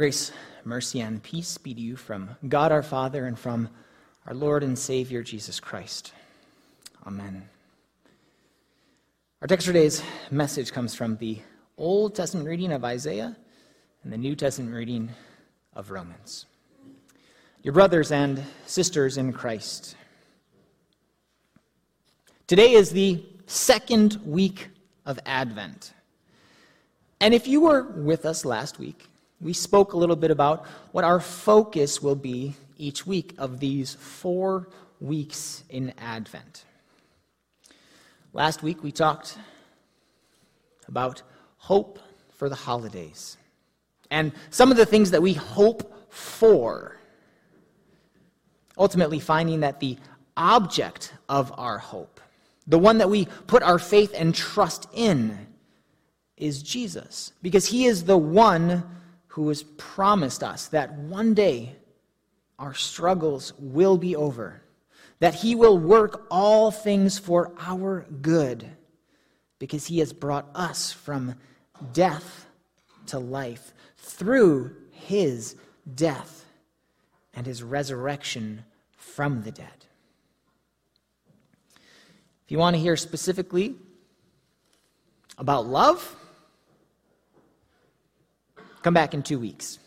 Grace, mercy, and peace be to you from God our Father and from our Lord and Savior Jesus Christ. Amen. Our text for today's message comes from the Old Testament reading of Isaiah and the New Testament reading of Romans. Your brothers and sisters in Christ, today is the second week of Advent. And if you were with us last week, we spoke a little bit about what our focus will be each week of these four weeks in Advent. Last week we talked about hope for the holidays and some of the things that we hope for. Ultimately, finding that the object of our hope, the one that we put our faith and trust in, is Jesus, because he is the one who has promised us that one day our struggles will be over, that He will work all things for our good, because He has brought us from death to life through His death and His resurrection from the dead. If you want to hear specifically about love, Come back in two weeks.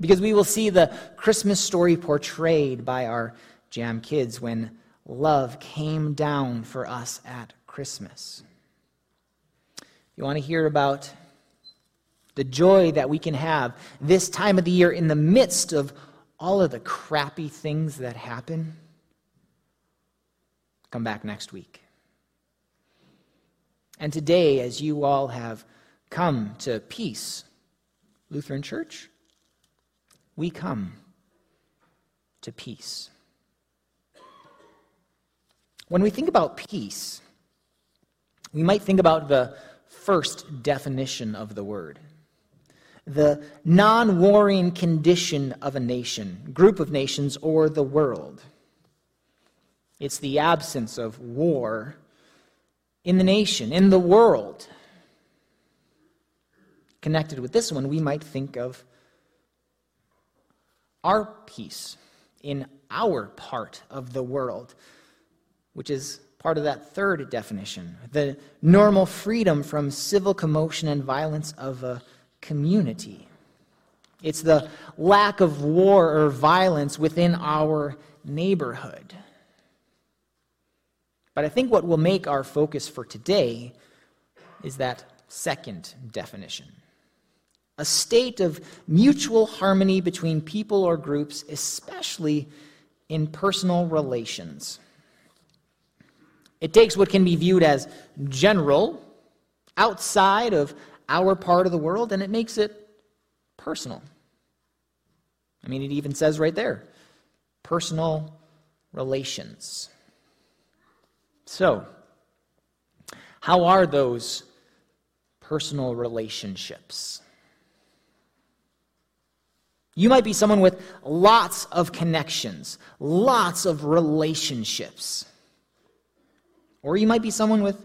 Because we will see the Christmas story portrayed by our Jam kids when love came down for us at Christmas. You want to hear about the joy that we can have this time of the year in the midst of all of the crappy things that happen, come back next week. And today, as you all have come to peace, Lutheran Church, we come to peace. When we think about peace, we might think about the first definition of the word the non warring condition of a nation, group of nations, or the world. It's the absence of war in the nation, in the world connected with this one, we might think of our peace in our part of the world, which is part of that third definition the normal freedom from civil commotion and violence of a community. It's the lack of war or violence within our neighborhood. But I think what will make our focus for today is that second definition a state of mutual harmony between people or groups, especially in personal relations. It takes what can be viewed as general, outside of our part of the world, and it makes it personal. I mean, it even says right there personal relations. So, how are those personal relationships? You might be someone with lots of connections, lots of relationships. Or you might be someone with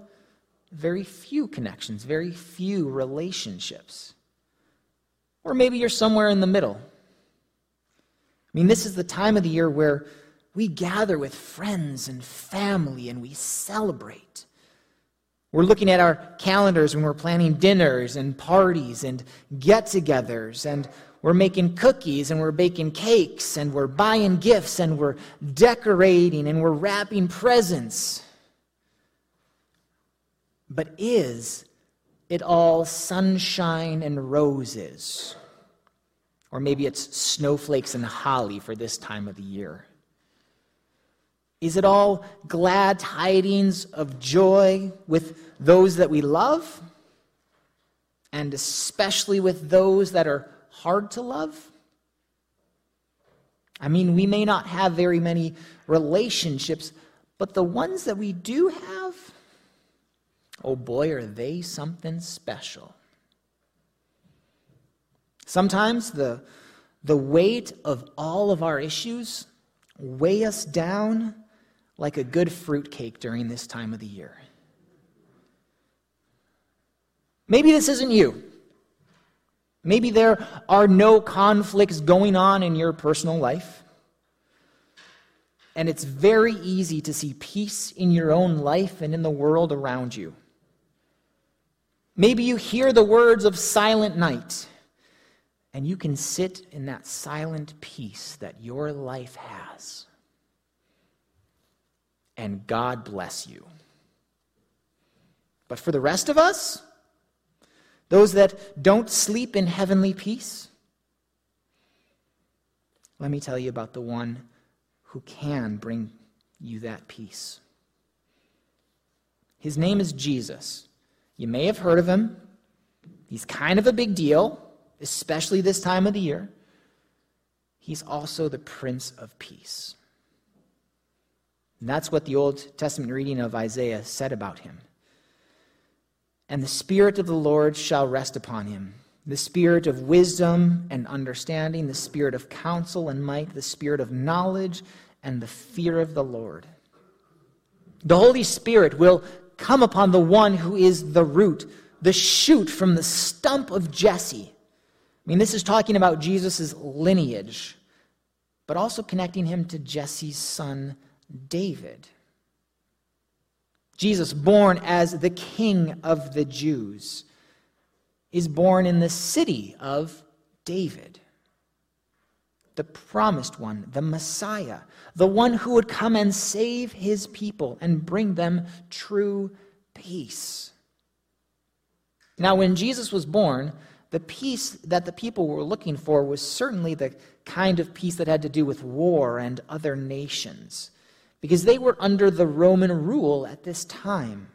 very few connections, very few relationships. Or maybe you're somewhere in the middle. I mean, this is the time of the year where we gather with friends and family and we celebrate. We're looking at our calendars when we're planning dinners and parties and get togethers and we're making cookies and we're baking cakes and we're buying gifts and we're decorating and we're wrapping presents. But is it all sunshine and roses? Or maybe it's snowflakes and holly for this time of the year. Is it all glad tidings of joy with those that we love? And especially with those that are hard to love? I mean, we may not have very many relationships, but the ones that we do have, oh boy, are they something special. Sometimes the, the weight of all of our issues weigh us down like a good fruitcake during this time of the year. Maybe this isn't you. Maybe there are no conflicts going on in your personal life. And it's very easy to see peace in your own life and in the world around you. Maybe you hear the words of silent night, and you can sit in that silent peace that your life has. And God bless you. But for the rest of us, those that don't sleep in heavenly peace, let me tell you about the one who can bring you that peace. His name is Jesus. You may have heard of him. He's kind of a big deal, especially this time of the year. He's also the Prince of Peace. And that's what the Old Testament reading of Isaiah said about him. And the Spirit of the Lord shall rest upon him the spirit of wisdom and understanding, the spirit of counsel and might, the spirit of knowledge and the fear of the Lord. The Holy Spirit will come upon the one who is the root, the shoot from the stump of Jesse. I mean, this is talking about Jesus' lineage, but also connecting him to Jesse's son, David. Jesus, born as the king of the Jews, is born in the city of David. The promised one, the Messiah, the one who would come and save his people and bring them true peace. Now, when Jesus was born, the peace that the people were looking for was certainly the kind of peace that had to do with war and other nations, because they were under the Roman rule at this time.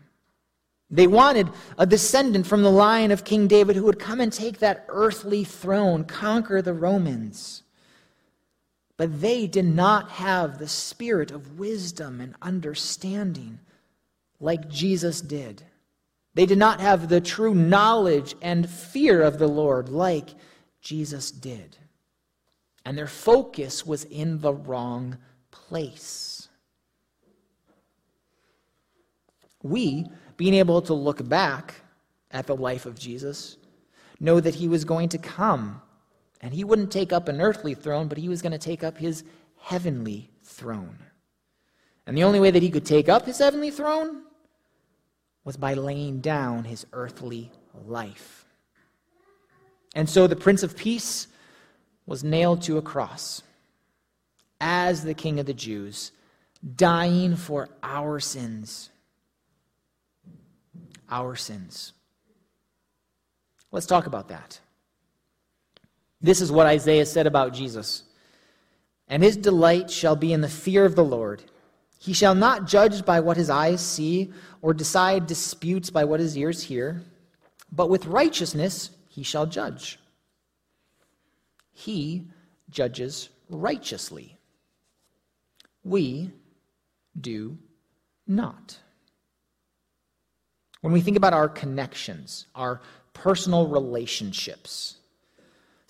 They wanted a descendant from the line of King David who would come and take that earthly throne, conquer the Romans. But they did not have the spirit of wisdom and understanding like Jesus did. They did not have the true knowledge and fear of the Lord like Jesus did. And their focus was in the wrong place. We, being able to look back at the life of Jesus, know that he was going to come and he wouldn't take up an earthly throne, but he was going to take up his heavenly throne. And the only way that he could take up his heavenly throne was by laying down his earthly life. And so the Prince of Peace was nailed to a cross as the King of the Jews, dying for our sins. Our sins. Let's talk about that. This is what Isaiah said about Jesus. And his delight shall be in the fear of the Lord. He shall not judge by what his eyes see, or decide disputes by what his ears hear, but with righteousness he shall judge. He judges righteously. We do not. When we think about our connections, our personal relationships,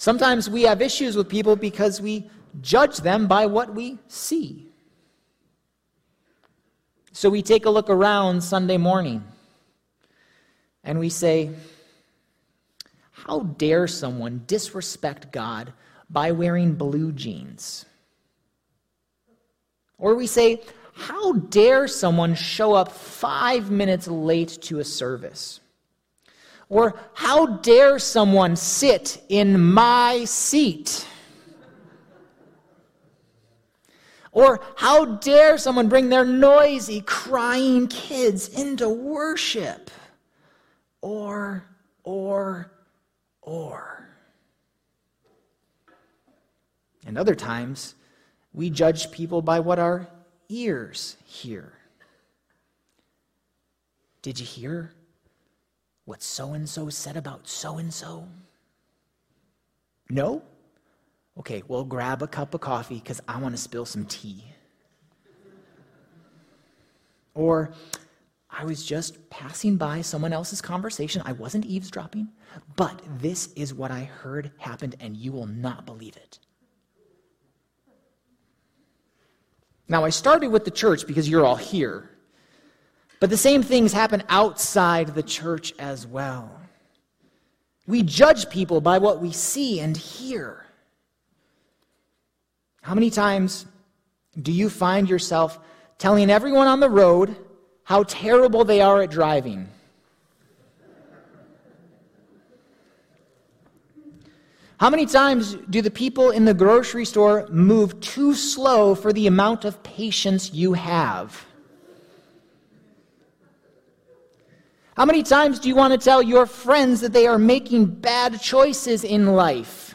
Sometimes we have issues with people because we judge them by what we see. So we take a look around Sunday morning and we say, How dare someone disrespect God by wearing blue jeans? Or we say, How dare someone show up five minutes late to a service? Or how dare someone sit in my seat? Or how dare someone bring their noisy, crying kids into worship? Or, or, or. And other times, we judge people by what our ears hear. Did you hear what so and so said about so and so? No? Okay, well, grab a cup of coffee because I want to spill some tea. Or, I was just passing by someone else's conversation. I wasn't eavesdropping, but this is what I heard happened, and you will not believe it. Now, I started with the church because you're all here. But the same things happen outside the church as well. We judge people by what we see and hear. How many times do you find yourself telling everyone on the road how terrible they are at driving? How many times do the people in the grocery store move too slow for the amount of patience you have? How many times do you want to tell your friends that they are making bad choices in life?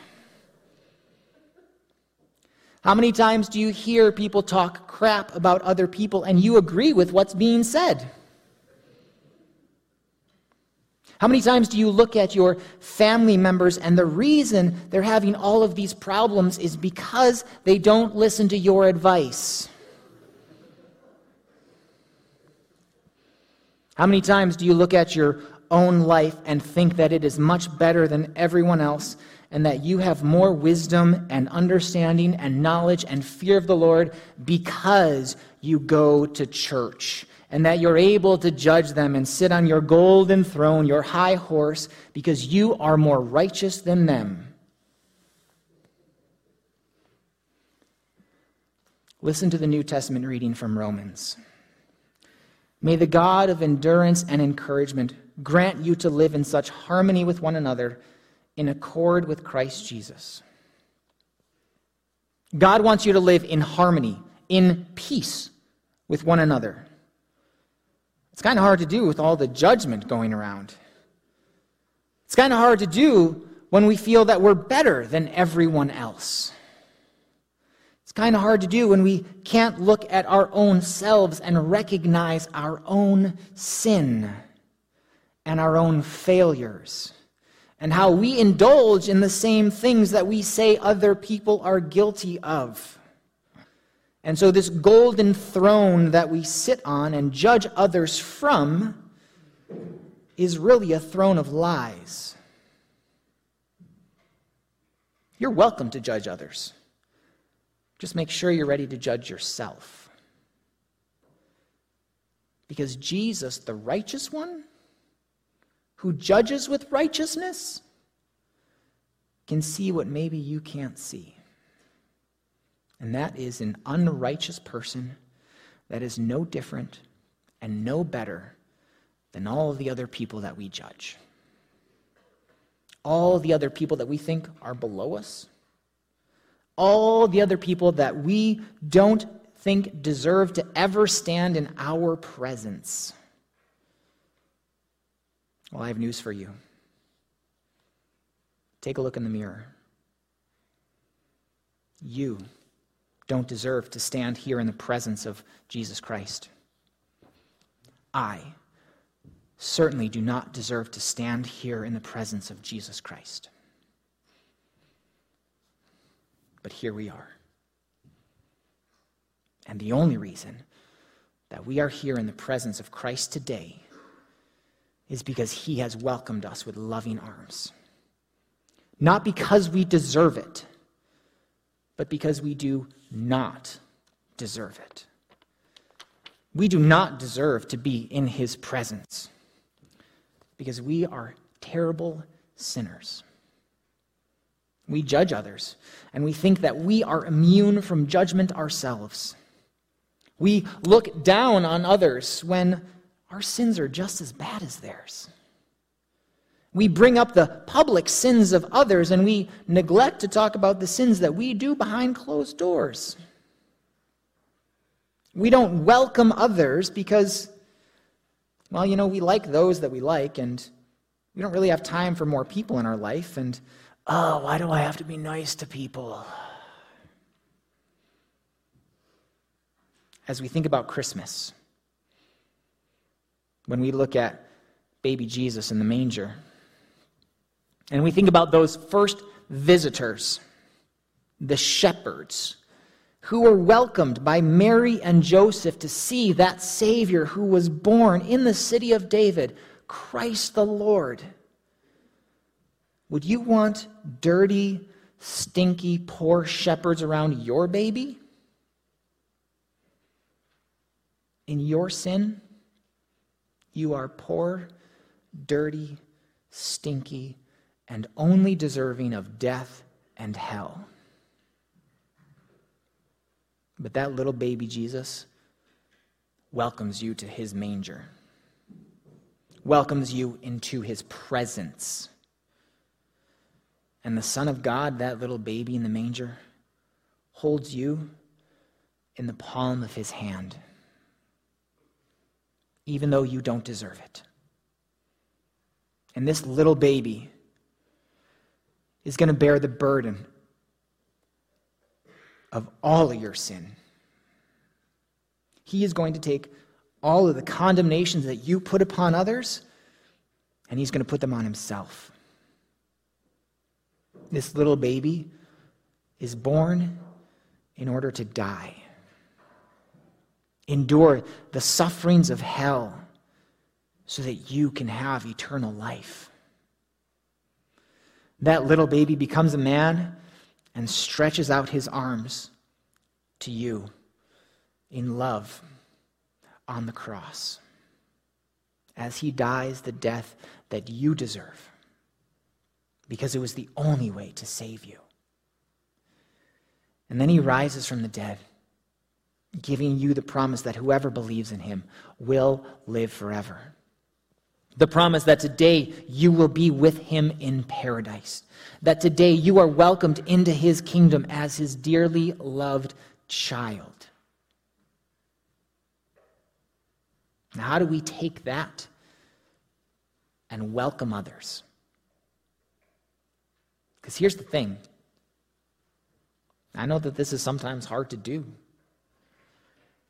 How many times do you hear people talk crap about other people and you agree with what's being said? How many times do you look at your family members and the reason they're having all of these problems is because they don't listen to your advice? How many times do you look at your own life and think that it is much better than everyone else and that you have more wisdom and understanding and knowledge and fear of the Lord because you go to church? And that you're able to judge them and sit on your golden throne, your high horse, because you are more righteous than them. Listen to the New Testament reading from Romans. May the God of endurance and encouragement grant you to live in such harmony with one another in accord with Christ Jesus. God wants you to live in harmony, in peace with one another. It's kind of hard to do with all the judgment going around. It's kind of hard to do when we feel that we're better than everyone else. It's kind of hard to do when we can't look at our own selves and recognize our own sin and our own failures and how we indulge in the same things that we say other people are guilty of. And so, this golden throne that we sit on and judge others from is really a throne of lies. You're welcome to judge others. Just make sure you're ready to judge yourself. Because Jesus, the righteous one, who judges with righteousness, can see what maybe you can't see and that is an unrighteous person that is no different and no better than all the other people that we judge. All the other people that we think are below us, all the other people that we don't think deserve to ever stand in our presence. Well, I have news for you. Take a look in the mirror. You don't deserve to stand here in the presence of Jesus Christ. I certainly do not deserve to stand here in the presence of Jesus Christ. But here we are. And the only reason that we are here in the presence of Christ today is because he has welcomed us with loving arms. Not because we deserve it but because we do not deserve it. We do not deserve to be in his presence because we are terrible sinners. We judge others, and we think that we are immune from judgment ourselves. We look down on others when our sins are just as bad as theirs. We bring up the public sins of others and we neglect to talk about the sins that we do behind closed doors. We don't welcome others because, well, you know, we like those that we like and we don't really have time for more people in our life. And, oh, why do I have to be nice to people? As we think about Christmas, when we look at baby Jesus in the manger, and we think about those first visitors, the shepherds, who were welcomed by Mary and Joseph to see that Savior who was born in the city of David, Christ the Lord. Would you want dirty, stinky, poor shepherds around your baby? In your sin, you are poor, dirty, stinky, and only deserving of death and hell. But that little baby Jesus welcomes you to his manger, welcomes you into his presence. And the Son of God, that little baby in the manger, holds you in the palm of his hand, even though you don't deserve it. And this little baby is going to bear the burden of all of your sin. He is going to take all of the condemnations that you put upon others, and he's going to put them on himself. This little baby is born in order to die, endure the sufferings of hell so that you can have eternal life. That little baby becomes a man and stretches out his arms to you in love on the cross as he dies the death that you deserve because it was the only way to save you. And then he rises from the dead, giving you the promise that whoever believes in him will live forever. The promise that today you will be with him in paradise. That today you are welcomed into his kingdom as his dearly loved child. Now, how do we take that and welcome others? Because here's the thing I know that this is sometimes hard to do.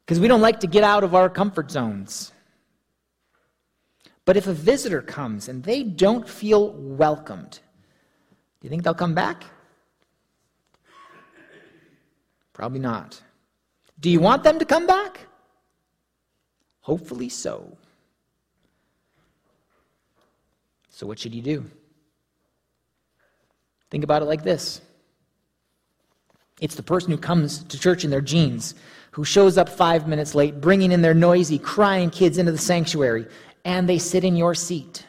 Because we don't like to get out of our comfort zones. But if a visitor comes and they don't feel welcomed, do you think they'll come back? Probably not. Do you want them to come back? Hopefully so. So, what should you do? Think about it like this it's the person who comes to church in their jeans, who shows up five minutes late, bringing in their noisy, crying kids into the sanctuary, and they sit in your seat.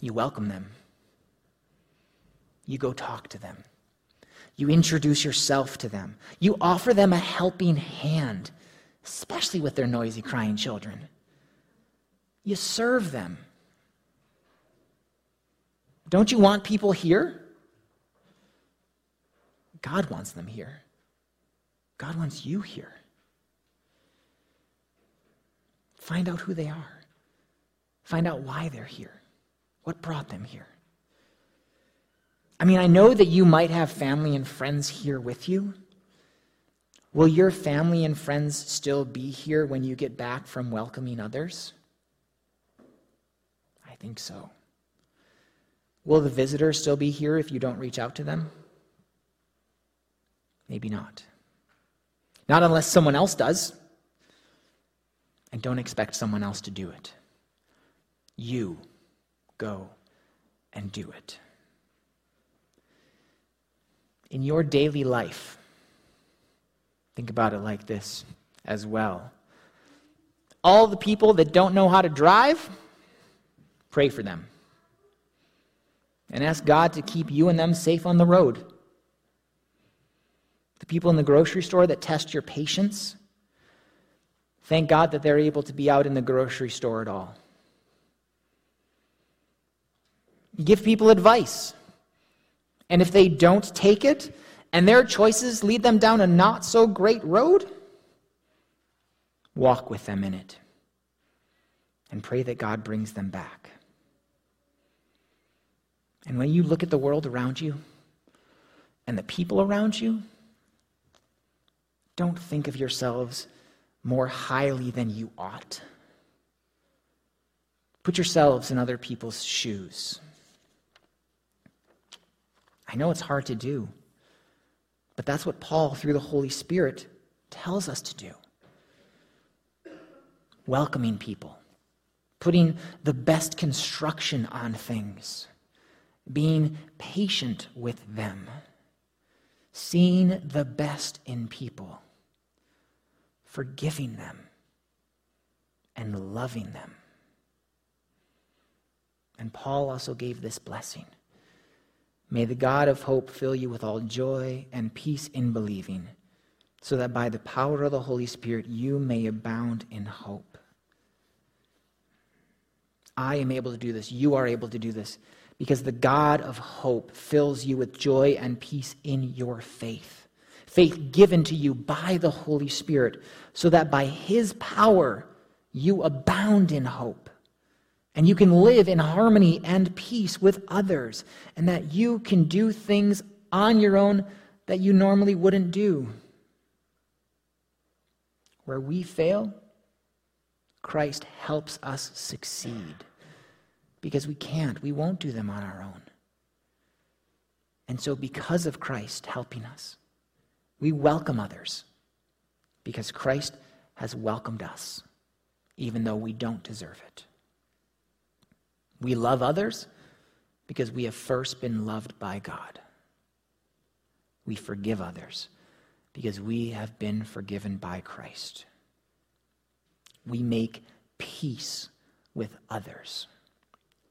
You welcome them. You go talk to them. You introduce yourself to them. You offer them a helping hand, especially with their noisy, crying children. You serve them. Don't you want people here? God wants them here. God wants you here. Find out who they are. Find out why they're here. What brought them here? I mean, I know that you might have family and friends here with you. Will your family and friends still be here when you get back from welcoming others? I think so. Will the visitors still be here if you don't reach out to them? Maybe not. Not unless someone else does and don't expect someone else to do it. You go and do it. In your daily life, think about it like this as well. All the people that don't know how to drive, pray for them. And ask God to keep you and them safe on the road. The people in the grocery store that test your patience, Thank God that they're able to be out in the grocery store at all. You give people advice. And if they don't take it and their choices lead them down a not so great road, walk with them in it and pray that God brings them back. And when you look at the world around you and the people around you, don't think of yourselves more highly than you ought. Put yourselves in other people's shoes. I know it's hard to do, but that's what Paul, through the Holy Spirit, tells us to do. Welcoming people, putting the best construction on things, being patient with them, seeing the best in people forgiving them and loving them. And Paul also gave this blessing May the God of hope fill you with all joy and peace in believing, so that by the power of the Holy Spirit you may abound in hope. I am able to do this. You are able to do this because the God of hope fills you with joy and peace in your faith. Faith given to you by the Holy Spirit, so that by His power you abound in hope. And you can live in harmony and peace with others, and that you can do things on your own that you normally wouldn't do. Where we fail, Christ helps us succeed because we can't. We won't do them on our own. And so, because of Christ helping us, we welcome others because Christ has welcomed us, even though we don't deserve it. We love others because we have first been loved by God. We forgive others because we have been forgiven by Christ. We make peace with others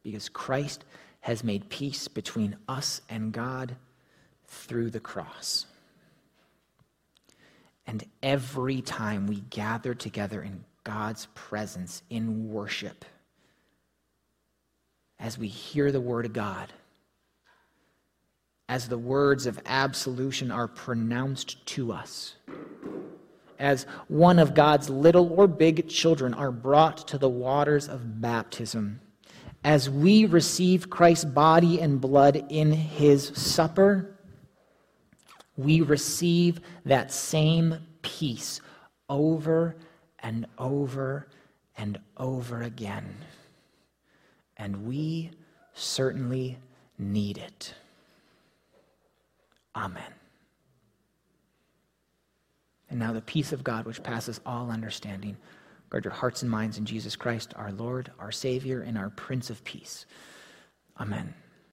because Christ has made peace between us and God through the cross. And every time we gather together in God's presence in worship, as we hear the word of God, as the words of absolution are pronounced to us, as one of God's little or big children are brought to the waters of baptism as we receive Christ's body and blood in his supper, we receive that same peace over and over and over again. And we certainly need it. Amen. And now the peace of God, which passes all understanding, Guard your hearts and minds in Jesus Christ, our Lord, our Savior, and our Prince of Peace. Amen.